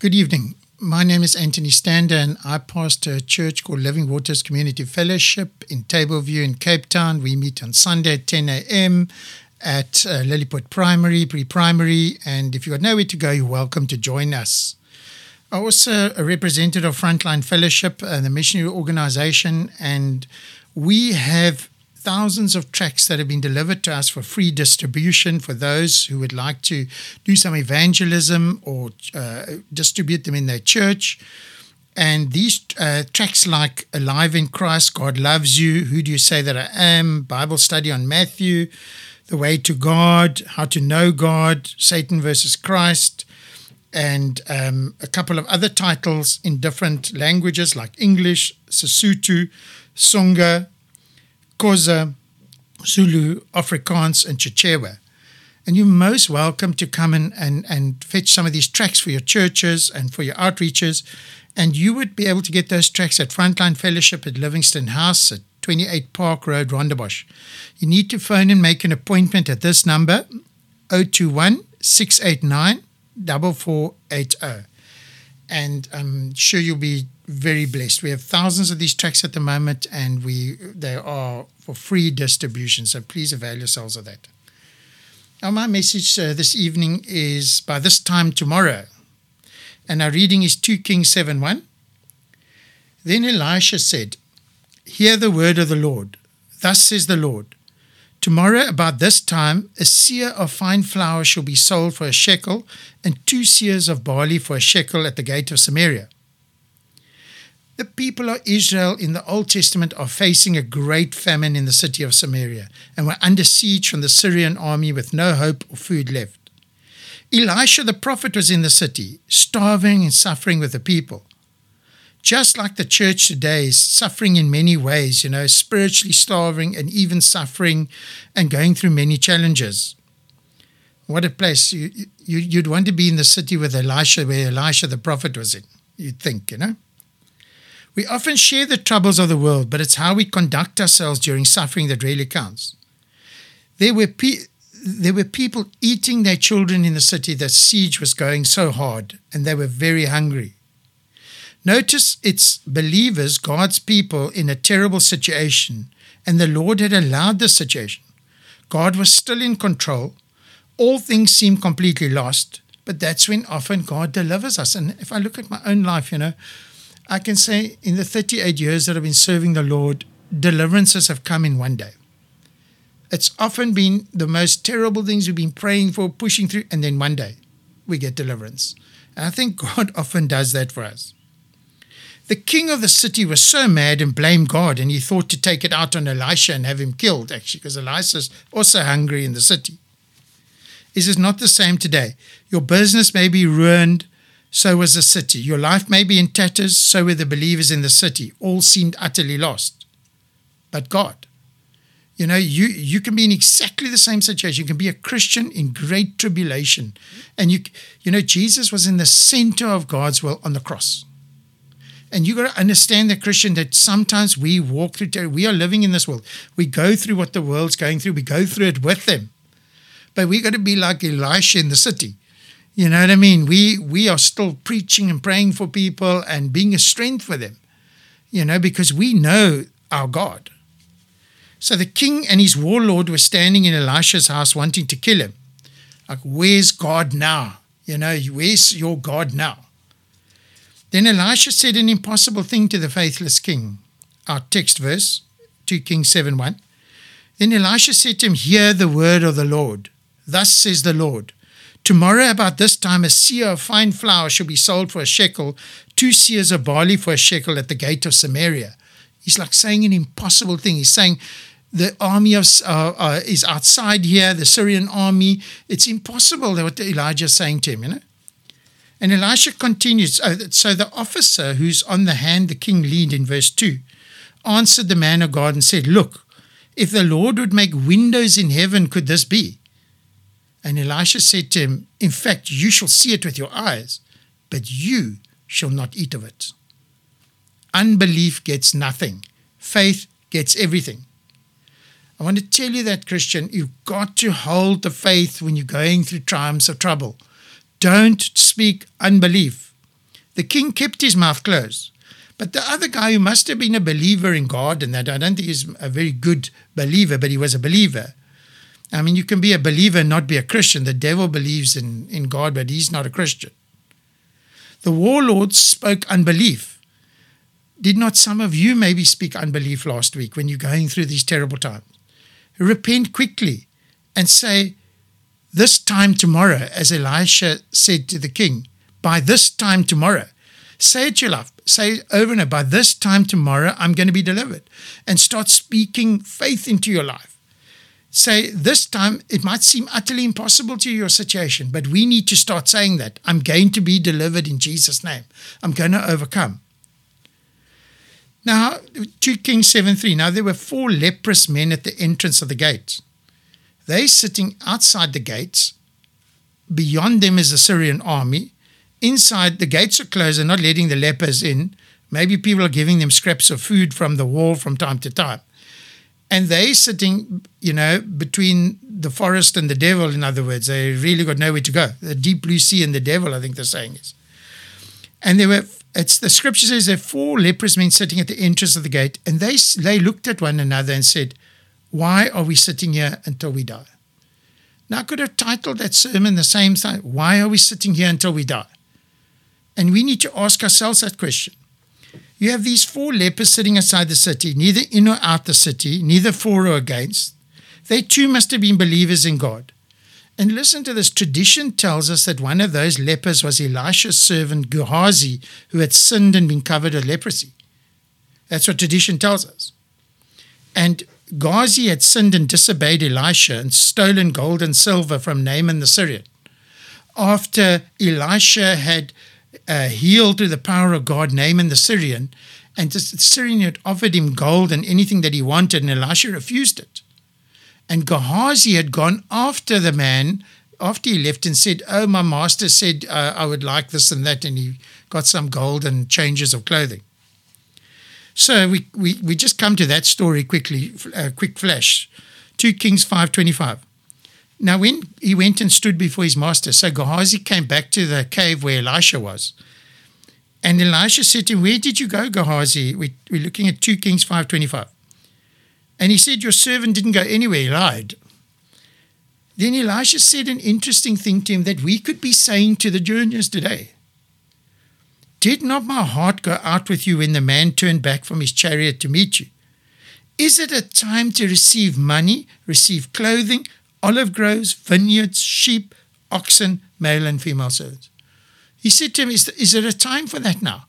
Good evening. My name is Anthony Stander, and I pastor a church called Living Waters Community Fellowship in Tableview in Cape Town. We meet on Sunday at 10 a.m. at uh, Lilliput Primary, pre primary. And if you've got nowhere to go, you're welcome to join us. I'm also a representative of Frontline Fellowship, uh, the missionary organization, and we have thousands of tracks that have been delivered to us for free distribution for those who would like to do some evangelism or uh, distribute them in their church. And these uh, tracks like Alive in Christ, God Loves You, Who Do You Say That I Am, Bible Study on Matthew, The Way to God, How to Know God, Satan versus Christ, and um, a couple of other titles in different languages like English, Sesotho, Tsonga, Xhosa, Zulu, Afrikaans, and Chichewa. And you're most welcome to come and, and, and fetch some of these tracks for your churches and for your outreaches. And you would be able to get those tracks at Frontline Fellowship at Livingston House at 28 Park Road, Rondebosch. You need to phone and make an appointment at this number 021 689 4480. And I'm sure you'll be very blessed. We have thousands of these tracks at the moment, and we they are for free distribution. So please avail yourselves of that. Now, my message uh, this evening is by this time tomorrow, and our reading is 2 Kings 7 1. Then Elisha said, Hear the word of the Lord. Thus says the Lord Tomorrow, about this time, a seah of fine flour shall be sold for a shekel, and two seahs of barley for a shekel at the gate of Samaria. The people of Israel in the Old Testament are facing a great famine in the city of Samaria and were under siege from the Syrian army with no hope or food left. Elisha the prophet was in the city, starving and suffering with the people. Just like the church today is suffering in many ways, you know, spiritually starving and even suffering and going through many challenges. What a place. You, you, you'd want to be in the city with Elisha, where Elisha the prophet was in, you'd think, you know. We often share the troubles of the world, but it's how we conduct ourselves during suffering that really counts. There were, pe- there were people eating their children in the city. The siege was going so hard, and they were very hungry. Notice it's believers, God's people, in a terrible situation, and the Lord had allowed this situation. God was still in control. All things seem completely lost, but that's when often God delivers us. And if I look at my own life, you know, I can say in the 38 years that I've been serving the Lord, deliverances have come in one day. It's often been the most terrible things we've been praying for, pushing through, and then one day we get deliverance. And I think God often does that for us. The king of the city was so mad and blamed God, and he thought to take it out on Elisha and have him killed, actually, because Elisha's also hungry in the city. Is it not the same today? Your business may be ruined, so was the city. Your life may be in tatters, so were the believers in the city. All seemed utterly lost. But God, you know, you, you can be in exactly the same situation. You can be a Christian in great tribulation. And you you know, Jesus was in the center of God's will on the cross. And you got to understand that Christian that sometimes we walk through. We are living in this world. We go through what the world's going through. We go through it with them. But we got to be like Elisha in the city. You know what I mean? We we are still preaching and praying for people and being a strength for them. You know, because we know our God. So the king and his warlord were standing in Elisha's house wanting to kill him. Like, where's God now? You know, where's your God now? Then Elisha said an impossible thing to the faithless king. Our text verse, 2 Kings 7 1. Then Elisha said to him, Hear the word of the Lord. Thus says the Lord Tomorrow, about this time, a seah of fine flour shall be sold for a shekel, two seahs of barley for a shekel at the gate of Samaria. He's like saying an impossible thing. He's saying, the army of, uh, uh, is outside here, the Syrian army. It's impossible that what Elijah is saying to him, you know. And Elisha continues. Uh, so the officer who's on the hand the king lead in verse 2 answered the man of God and said, Look, if the Lord would make windows in heaven, could this be? And Elisha said to him, In fact, you shall see it with your eyes, but you shall not eat of it. Unbelief gets nothing, faith gets everything. I want to tell you that, Christian, you've got to hold the faith when you're going through times of trouble. Don't speak unbelief. The king kept his mouth closed. But the other guy who must have been a believer in God, and that I don't think he's a very good believer, but he was a believer. I mean, you can be a believer and not be a Christian. The devil believes in, in God, but he's not a Christian. The warlords spoke unbelief. Did not some of you maybe speak unbelief last week when you're going through these terrible times? Repent quickly and say, This time tomorrow, as Elisha said to the king, by this time tomorrow. Say it your life. Say over and over, by this time tomorrow, I'm going to be delivered. And start speaking faith into your life. Say, this time, it might seem utterly impossible to your situation, but we need to start saying that. I'm going to be delivered in Jesus' name. I'm going to overcome. Now, 2 Kings 7 3. Now, there were four leprous men at the entrance of the gates. They sitting outside the gates. Beyond them is the Syrian army. Inside, the gates are closed and not letting the lepers in. Maybe people are giving them scraps of food from the wall from time to time. And they sitting, you know, between the forest and the devil, in other words. They really got nowhere to go. The deep blue sea and the devil, I think the saying is. And there were it's the scripture says there four leprous men sitting at the entrance of the gate, and they they looked at one another and said, Why are we sitting here until we die? Now I could have titled that sermon the same thing. Why are we sitting here until we die? And we need to ask ourselves that question. You have these four lepers sitting outside the city, neither in or out the city, neither for or against. They too must have been believers in God. And listen to this tradition tells us that one of those lepers was Elisha's servant Gehazi, who had sinned and been covered with leprosy. That's what tradition tells us. And Gehazi had sinned and disobeyed Elisha and stolen gold and silver from Naaman the Syrian. After Elisha had uh, healed through the power of God Naaman the Syrian, and the Syrian had offered him gold and anything that he wanted, and Elisha refused it. And Gehazi had gone after the man after he left and said, Oh, my master said uh, I would like this and that, and he got some gold and changes of clothing. So we, we, we just come to that story quickly, uh, quick flash. 2 Kings 5.25. Now when he went and stood before his master, so Gehazi came back to the cave where Elisha was. And Elisha said to him, Where did you go, Gehazi? We, we're looking at 2 Kings 5.25. And he said, Your servant didn't go anywhere, he lied. Then Elisha said an interesting thing to him that we could be saying to the journeyers today. Did not my heart go out with you when the man turned back from his chariot to meet you? Is it a time to receive money, receive clothing, olive groves, vineyards, sheep, oxen, male and female servants? He said to him, Is, is it a time for that now?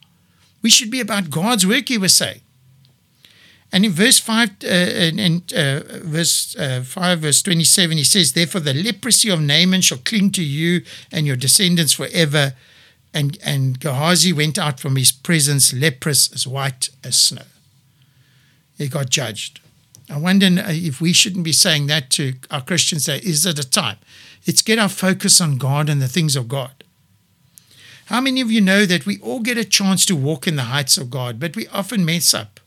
We should be about God's work, he was saying. And in verse 5, uh, in uh, verse uh, 5, verse 27, he says, Therefore the leprosy of Naaman shall cling to you and your descendants forever. And, and Gehazi went out from his presence leprous as white as snow. He got judged. I wonder if we shouldn't be saying that to our Christians today. Is it a time? Let's get our focus on God and the things of God. How many of you know that we all get a chance to walk in the heights of God, but we often mess up?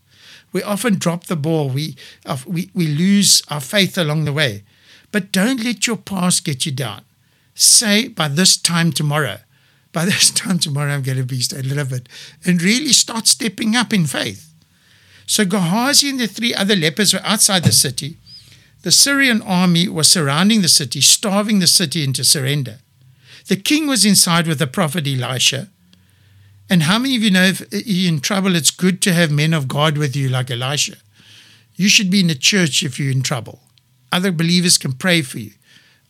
We often drop the ball. We, uh, we, we lose our faith along the way. But don't let your past get you down. Say, by this time tomorrow, by this time tomorrow, I'm going to be delivered. And really start stepping up in faith. So Gehazi and the three other lepers were outside the city. The Syrian army was surrounding the city, starving the city into surrender. The king was inside with the prophet Elisha. And how many of you know if you're in trouble, it's good to have men of God with you like Elisha? You should be in the church if you're in trouble. Other believers can pray for you.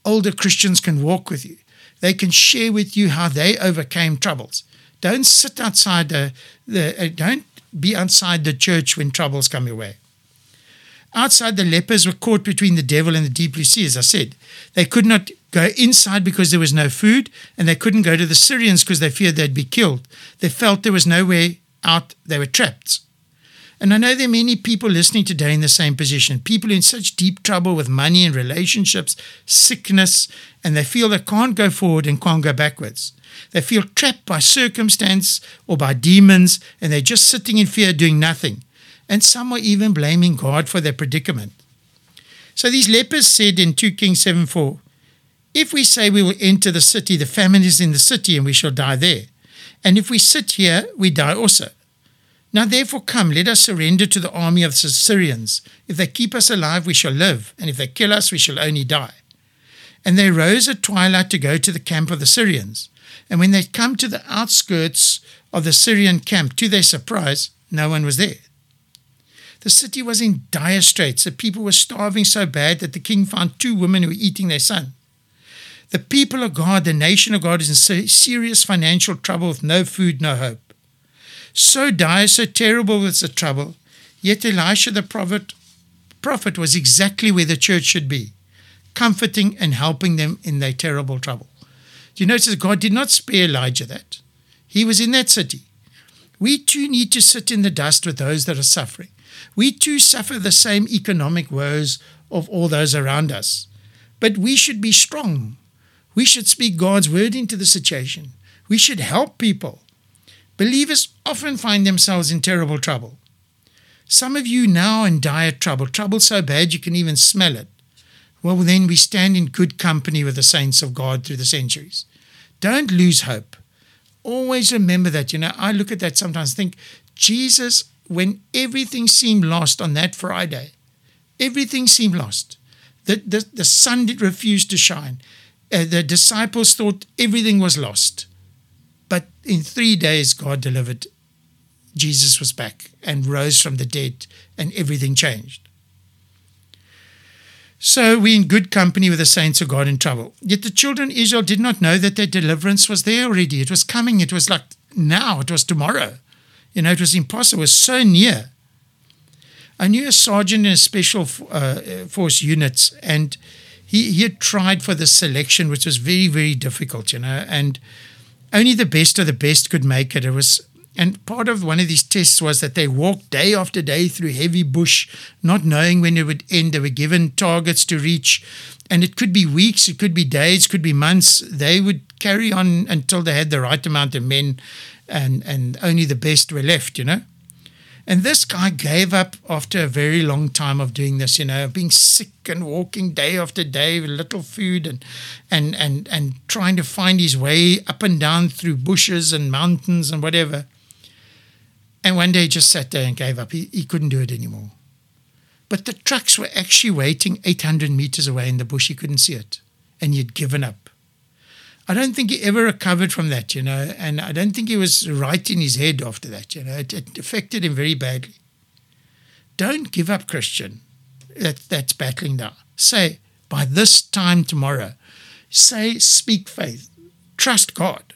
Older Christians can walk with you. They can share with you how they overcame troubles. Don't sit outside the, the uh, don't be outside the church when troubles come your way. Outside, the lepers were caught between the devil and the deep blue sea, as I said. They could not go inside because there was no food, and they couldn't go to the Syrians because they feared they'd be killed. They felt there was no way out, they were trapped. And I know there are many people listening today in the same position, people in such deep trouble with money and relationships, sickness, and they feel they can't go forward and can't go backwards. They feel trapped by circumstance or by demons, and they're just sitting in fear doing nothing. And some are even blaming God for their predicament. So these lepers said in 2 Kings 7 4, If we say we will enter the city, the famine is in the city, and we shall die there. And if we sit here, we die also. Now therefore come, let us surrender to the army of the Syrians. If they keep us alive, we shall live, and if they kill us, we shall only die. And they rose at twilight to go to the camp of the Syrians. And when they come to the outskirts of the Syrian camp, to their surprise, no one was there. The city was in dire straits. The people were starving so bad that the king found two women who were eating their son. The people of God, the nation of God, is in serious financial trouble with no food, no hope. So dire, so terrible was the trouble. Yet Elisha the prophet, prophet was exactly where the church should be, comforting and helping them in their terrible trouble. Do you notice God did not spare Elijah that? He was in that city. We too need to sit in the dust with those that are suffering. We too suffer the same economic woes of all those around us. But we should be strong. We should speak God's word into the situation. We should help people. Believers often find themselves in terrible trouble. Some of you now in dire trouble, trouble so bad you can even smell it. Well, then we stand in good company with the saints of God through the centuries. Don't lose hope. Always remember that. You know, I look at that sometimes think Jesus when everything seemed lost on that Friday, everything seemed lost. The, the, the sun refused to shine. Uh, the disciples thought everything was lost. But in three days, God delivered. Jesus was back and rose from the dead, and everything changed. So we're in good company with the saints of God in trouble. Yet the children Israel did not know that their deliverance was there already. It was coming. It was like now. It was tomorrow. You know, it was impossible. It was so near. I knew a sergeant in a special uh, force units, and he, he had tried for the selection, which was very, very difficult, you know, and only the best of the best could make it. It was, and part of one of these tests was that they walked day after day through heavy bush, not knowing when it would end. They were given targets to reach, and it could be weeks, it could be days, could be months. They would carry on until they had the right amount of men and, and only the best were left, you know. And this guy gave up after a very long time of doing this, you know, being sick and walking day after day with little food and and and and trying to find his way up and down through bushes and mountains and whatever. And one day he just sat there and gave up. He, he couldn't do it anymore. But the trucks were actually waiting 800 meters away in the bush. He couldn't see it. And he had given up. I don't think he ever recovered from that, you know, and I don't think he was right in his head after that, you know. It, it affected him very badly. Don't give up, Christian. That, that's battling now. Say, by this time tomorrow, say, speak faith, trust God.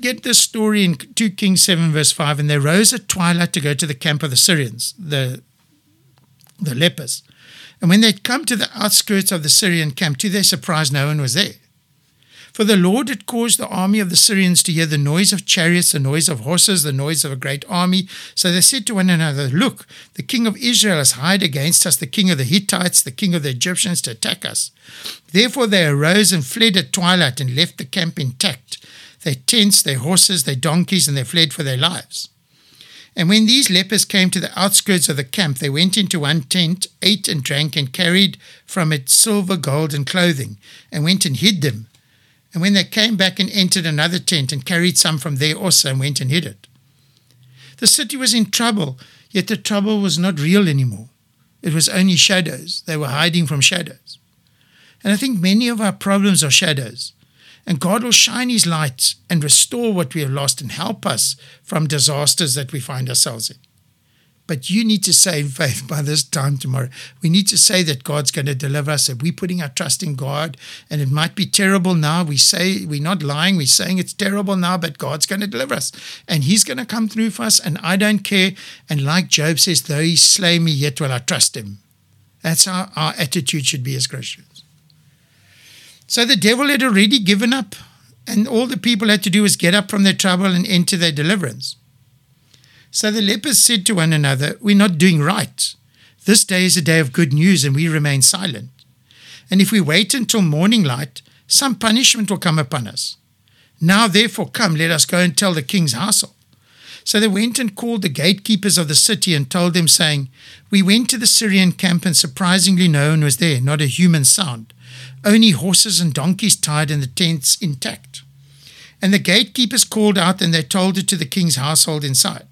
Get this story in 2 Kings 7, verse 5, and they rose at twilight to go to the camp of the Syrians, the, the lepers. And when they'd come to the outskirts of the Syrian camp, to their surprise, no one was there. For the Lord had caused the army of the Syrians to hear the noise of chariots, the noise of horses, the noise of a great army. So they said to one another, Look, the king of Israel has hired against us the king of the Hittites, the king of the Egyptians to attack us. Therefore they arose and fled at twilight and left the camp intact, their tents, their horses, their donkeys, and they fled for their lives. And when these lepers came to the outskirts of the camp, they went into one tent, ate and drank, and carried from it silver, gold, and clothing, and went and hid them and when they came back and entered another tent and carried some from there also and went and hid it. The city was in trouble, yet the trouble was not real anymore. It was only shadows. They were hiding from shadows. And I think many of our problems are shadows. And God will shine His light and restore what we have lost and help us from disasters that we find ourselves in. But you need to say in faith by this time tomorrow. We need to say that God's going to deliver us. If we're putting our trust in God, and it might be terrible now, we say we're not lying. We're saying it's terrible now, but God's going to deliver us, and He's going to come through for us. And I don't care. And like Job says, though He slay me, yet will I trust Him. That's how our attitude should be as Christians. So the devil had already given up, and all the people had to do was get up from their trouble and enter their deliverance. So the lepers said to one another, We're not doing right. This day is a day of good news, and we remain silent. And if we wait until morning light, some punishment will come upon us. Now, therefore, come, let us go and tell the king's household. So they went and called the gatekeepers of the city and told them, saying, We went to the Syrian camp, and surprisingly no one was there, not a human sound, only horses and donkeys tied and the tents intact. And the gatekeepers called out, and they told it to the king's household inside.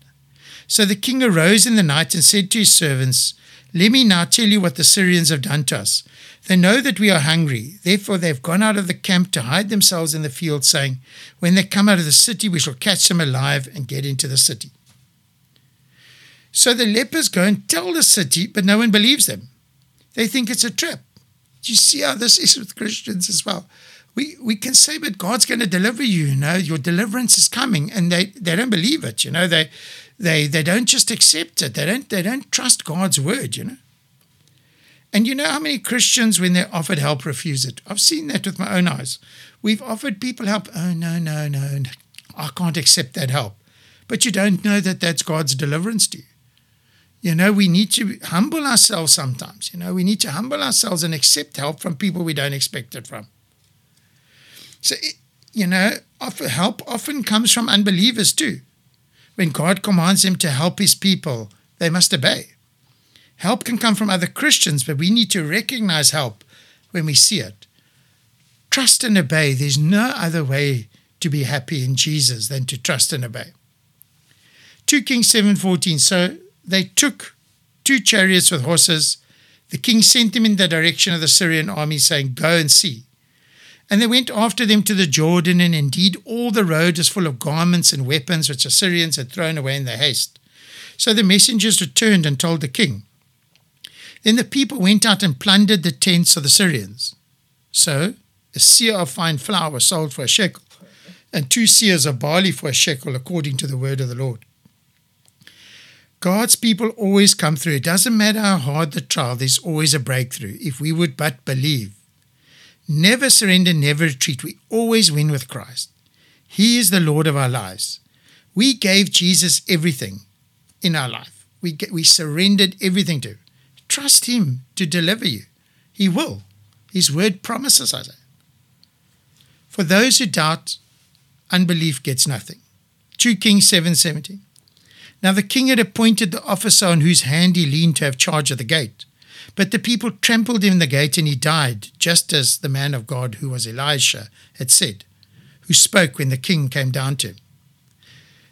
So the king arose in the night and said to his servants, Let me now tell you what the Syrians have done to us. They know that we are hungry. Therefore, they have gone out of the camp to hide themselves in the field, saying, When they come out of the city, we shall catch them alive and get into the city. So the lepers go and tell the city, but no one believes them. They think it's a trap. Do you see how this is with Christians as well? We, we can say, but God's going to deliver you, you know, your deliverance is coming, and they, they don't believe it, you know, they, they, they don't just accept it, they don't, they don't trust God's word, you know. And you know how many Christians, when they're offered help, refuse it? I've seen that with my own eyes. We've offered people help. Oh, no, no, no, no. I can't accept that help. But you don't know that that's God's deliverance to you. You know, we need to humble ourselves sometimes. You know, we need to humble ourselves and accept help from people we don't expect it from. So, you know, help often comes from unbelievers too. When God commands them to help his people, they must obey. Help can come from other Christians, but we need to recognize help when we see it. Trust and obey. There's no other way to be happy in Jesus than to trust and obey. 2 Kings 7:14 So they took two chariots with horses. The king sent them in the direction of the Syrian army, saying, Go and see. And they went after them to the Jordan, and indeed all the road was full of garments and weapons which the Syrians had thrown away in their haste. So the messengers returned and told the king. Then the people went out and plundered the tents of the Syrians. So a seah of fine flour was sold for a shekel, and two seahs of barley for a shekel, according to the word of the Lord. God's people always come through. It doesn't matter how hard the trial, there's always a breakthrough if we would but believe. Never surrender, never retreat. We always win with Christ. He is the Lord of our lives. We gave Jesus everything in our life. We, we surrendered everything to. Trust Him to deliver you. He will. His word promises us. For those who doubt, unbelief gets nothing. 2 Kings 7:17. Now the king had appointed the officer on whose hand he leaned to have charge of the gate. But the people trampled him in the gate, and he died, just as the man of God, who was Elisha, had said, who spoke when the king came down to him.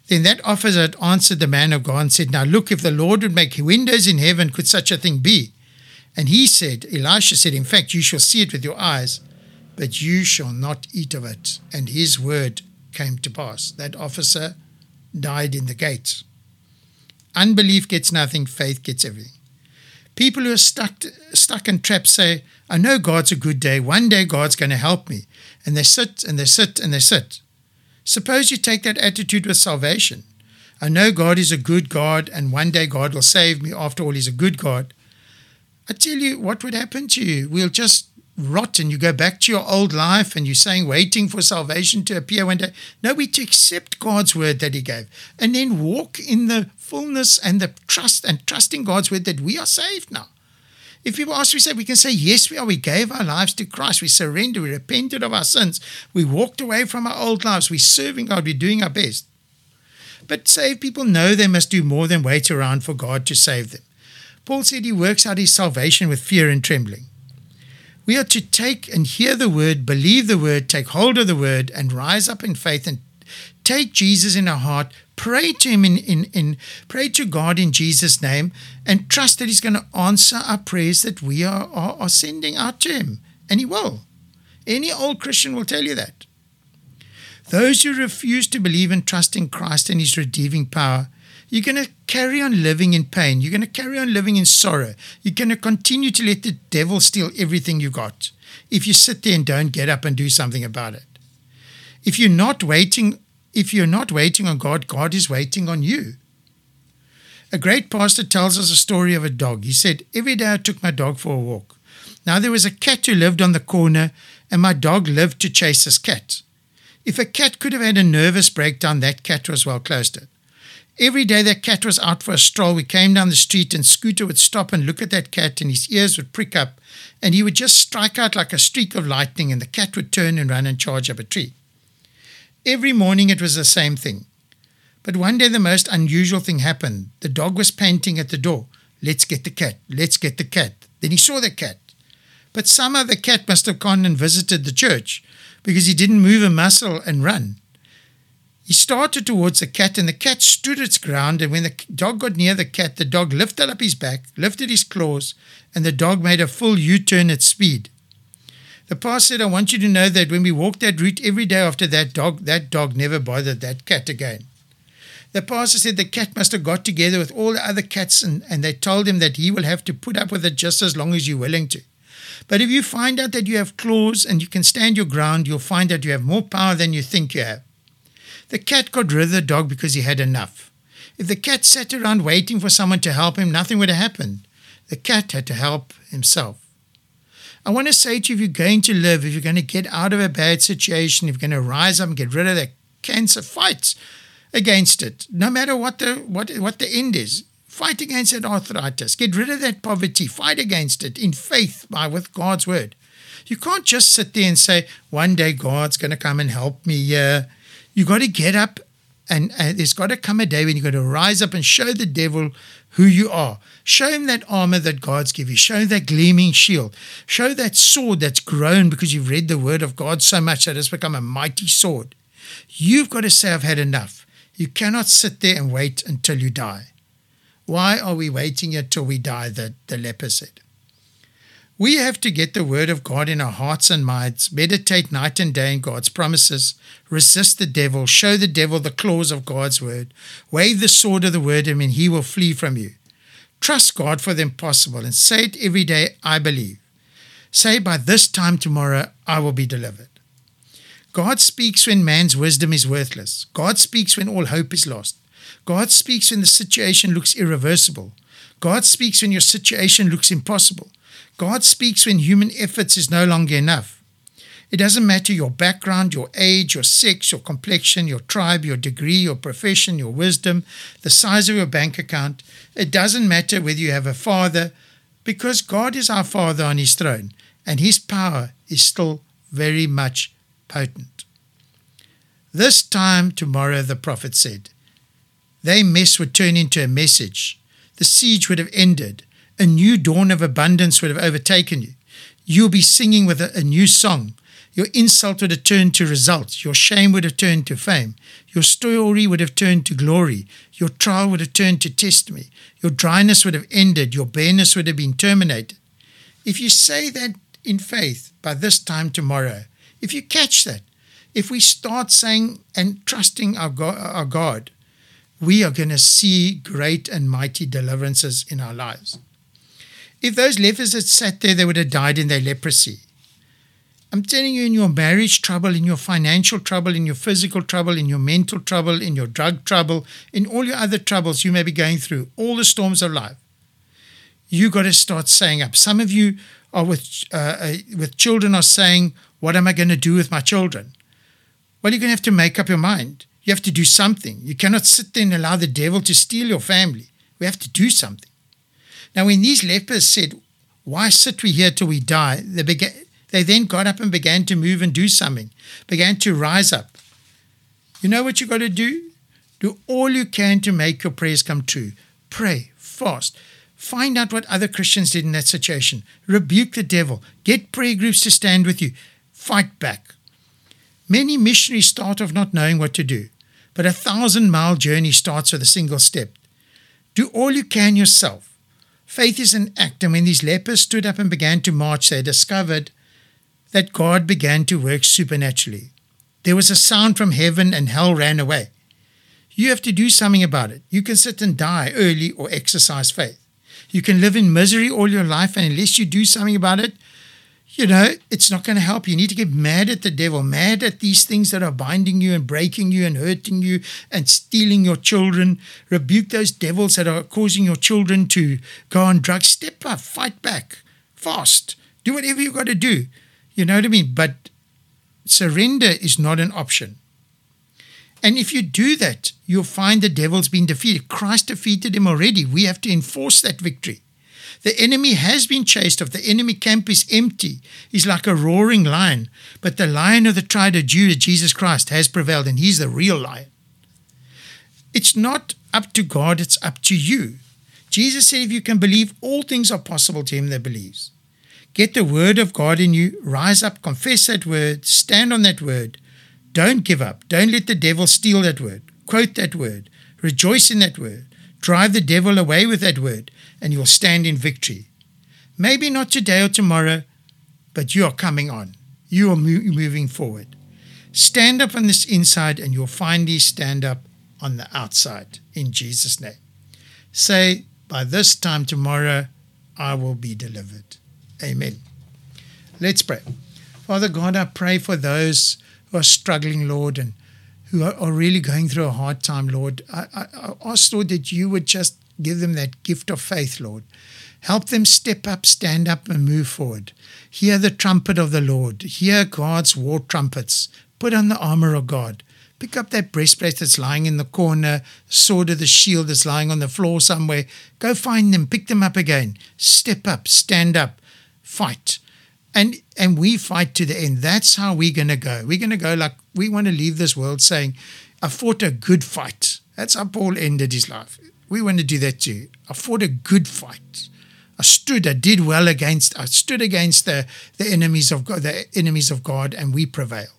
Then that officer had answered the man of God and said, Now look, if the Lord would make windows in heaven, could such a thing be? And he said, Elisha said, In fact, you shall see it with your eyes, but you shall not eat of it. And his word came to pass. That officer died in the gates. Unbelief gets nothing, faith gets everything. People who are stuck, stuck and trapped say, I know God's a good day. One day God's going to help me. And they sit and they sit and they sit. Suppose you take that attitude with salvation. I know God is a good God, and one day God will save me. After all, He's a good God. I tell you, what would happen to you? We'll just rot and you go back to your old life and you're saying, waiting for salvation to appear one day. No, we to accept God's word that He gave and then walk in the fullness and the trust and trusting God's word that we are saved now. If people ask, we say, we can say, yes, we are. We gave our lives to Christ. We surrendered. We repented of our sins. We walked away from our old lives. We're serving God. We're doing our best. But saved people know they must do more than wait around for God to save them. Paul said he works out his salvation with fear and trembling. We are to take and hear the word, believe the word, take hold of the word, and rise up in faith and take Jesus in our heart, pray to him in, in, in pray to God in Jesus' name, and trust that he's going to answer our prayers that we are, are, are sending out to him. And he will. Any old Christian will tell you that. Those who refuse to believe and trust in Christ and his redeeming power you're going to carry on living in pain. You're going to carry on living in sorrow. You're going to continue to let the devil steal everything you got if you sit there and don't get up and do something about it. If you're not waiting, if you're not waiting on God, God is waiting on you. A great pastor tells us a story of a dog. He said, Every day I took my dog for a walk. Now there was a cat who lived on the corner, and my dog lived to chase this cat. If a cat could have had a nervous breakdown, that cat was well close to it. Every day that cat was out for a stroll, we came down the street and Scooter would stop and look at that cat and his ears would prick up and he would just strike out like a streak of lightning and the cat would turn and run and charge up a tree. Every morning it was the same thing. But one day the most unusual thing happened. The dog was panting at the door. Let's get the cat. Let's get the cat. Then he saw the cat. But somehow the cat must have gone and visited the church because he didn't move a muscle and run. He started towards the cat, and the cat stood its ground. And when the dog got near the cat, the dog lifted up his back, lifted his claws, and the dog made a full U turn at speed. The pastor said, I want you to know that when we walked that route every day after that dog, that dog never bothered that cat again. The pastor said the cat must have got together with all the other cats and, and they told him that he will have to put up with it just as long as you're willing to. But if you find out that you have claws and you can stand your ground, you'll find that you have more power than you think you have. The cat got rid of the dog because he had enough. If the cat sat around waiting for someone to help him, nothing would have happened. The cat had to help himself. I want to say to you if you're going to live, if you're going to get out of a bad situation, if you're going to rise up and get rid of that cancer, fight against it, no matter what the, what, what the end is. Fight against that arthritis. Get rid of that poverty. Fight against it in faith by with God's word. You can't just sit there and say, one day God's going to come and help me here. You got to get up and, and there's got to come a day when you've got to rise up and show the devil who you are. Show him that armor that God's given you. Show that gleaming shield. Show that sword that's grown because you've read the word of God so much that it's become a mighty sword. You've got to say, I've had enough. You cannot sit there and wait until you die. Why are we waiting until we die? The, the leper said. We have to get the word of God in our hearts and minds, meditate night and day in God's promises, resist the devil, show the devil the claws of God's word, wave the sword of the word, and he will flee from you. Trust God for the impossible and say it every day, I believe. Say, by this time tomorrow, I will be delivered. God speaks when man's wisdom is worthless. God speaks when all hope is lost. God speaks when the situation looks irreversible. God speaks when your situation looks impossible. God speaks when human efforts is no longer enough. It doesn't matter your background, your age, your sex, your complexion, your tribe, your degree, your profession, your wisdom, the size of your bank account. It doesn't matter whether you have a father, because God is our Father on His throne, and His power is still very much potent. This time tomorrow, the prophet said, their mess would turn into a message. The siege would have ended. A new dawn of abundance would have overtaken you. You'll be singing with a, a new song. Your insult would have turned to results. Your shame would have turned to fame. Your story would have turned to glory. Your trial would have turned to testimony. Your dryness would have ended. Your bareness would have been terminated. If you say that in faith by this time tomorrow, if you catch that, if we start saying and trusting our God, our God we are going to see great and mighty deliverances in our lives. If those lepers had sat there, they would have died in their leprosy. I'm telling you, in your marriage trouble, in your financial trouble, in your physical trouble, in your mental trouble, in your drug trouble, in all your other troubles you may be going through, all the storms of life, you got to start saying up. Some of you are with uh, uh, with children are saying, "What am I going to do with my children?" Well, you're going to have to make up your mind. You have to do something. You cannot sit there and allow the devil to steal your family. We have to do something. Now, when these lepers said, Why sit we here till we die? They, began, they then got up and began to move and do something, began to rise up. You know what you've got to do? Do all you can to make your prayers come true. Pray, fast. Find out what other Christians did in that situation. Rebuke the devil. Get prayer groups to stand with you. Fight back. Many missionaries start off not knowing what to do. But a thousand mile journey starts with a single step. Do all you can yourself. Faith is an act, and when these lepers stood up and began to march, they discovered that God began to work supernaturally. There was a sound from heaven, and hell ran away. You have to do something about it. You can sit and die early or exercise faith. You can live in misery all your life, and unless you do something about it, you know, it's not going to help. You need to get mad at the devil, mad at these things that are binding you and breaking you and hurting you and stealing your children. Rebuke those devils that are causing your children to go on drugs. Step up, fight back, fast, do whatever you've got to do. You know what I mean? But surrender is not an option. And if you do that, you'll find the devil's been defeated. Christ defeated him already. We have to enforce that victory. The enemy has been chased off. The enemy camp is empty. He's like a roaring lion. But the lion of the tribe of Judah, Jesus Christ, has prevailed, and he's the real lion. It's not up to God, it's up to you. Jesus said, if you can believe, all things are possible to him that believes. Get the word of God in you, rise up, confess that word, stand on that word, Don't give up. Don't let the devil steal that word. Quote that word. Rejoice in that word. Drive the devil away with that word, and you'll stand in victory. Maybe not today or tomorrow, but you are coming on. You are mo- moving forward. Stand up on this inside, and you'll finally stand up on the outside in Jesus' name. Say, by this time tomorrow, I will be delivered. Amen. Let's pray. Father God, I pray for those who are struggling, Lord, and who are, really going through a hard time, Lord. I, I, I ask, Lord, that you would just give them that gift of faith, Lord. Help them step up, stand up, and move forward. Hear the trumpet of the Lord. Hear God's war trumpets. Put on the armor of God. Pick up that breastplate that's lying in the corner, sword of the shield that's lying on the floor somewhere. Go find them, pick them up again. Step up, stand up, fight. And and we fight to the end. That's how we're gonna go. We're gonna go like we want to leave this world saying, I fought a good fight. That's how Paul ended his life. We want to do that too. I fought a good fight. I stood, I did well against, I stood against the, the enemies of God, the enemies of God, and we prevailed.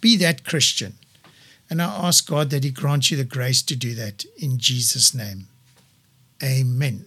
Be that Christian. And I ask God that He grant you the grace to do that in Jesus' name. Amen.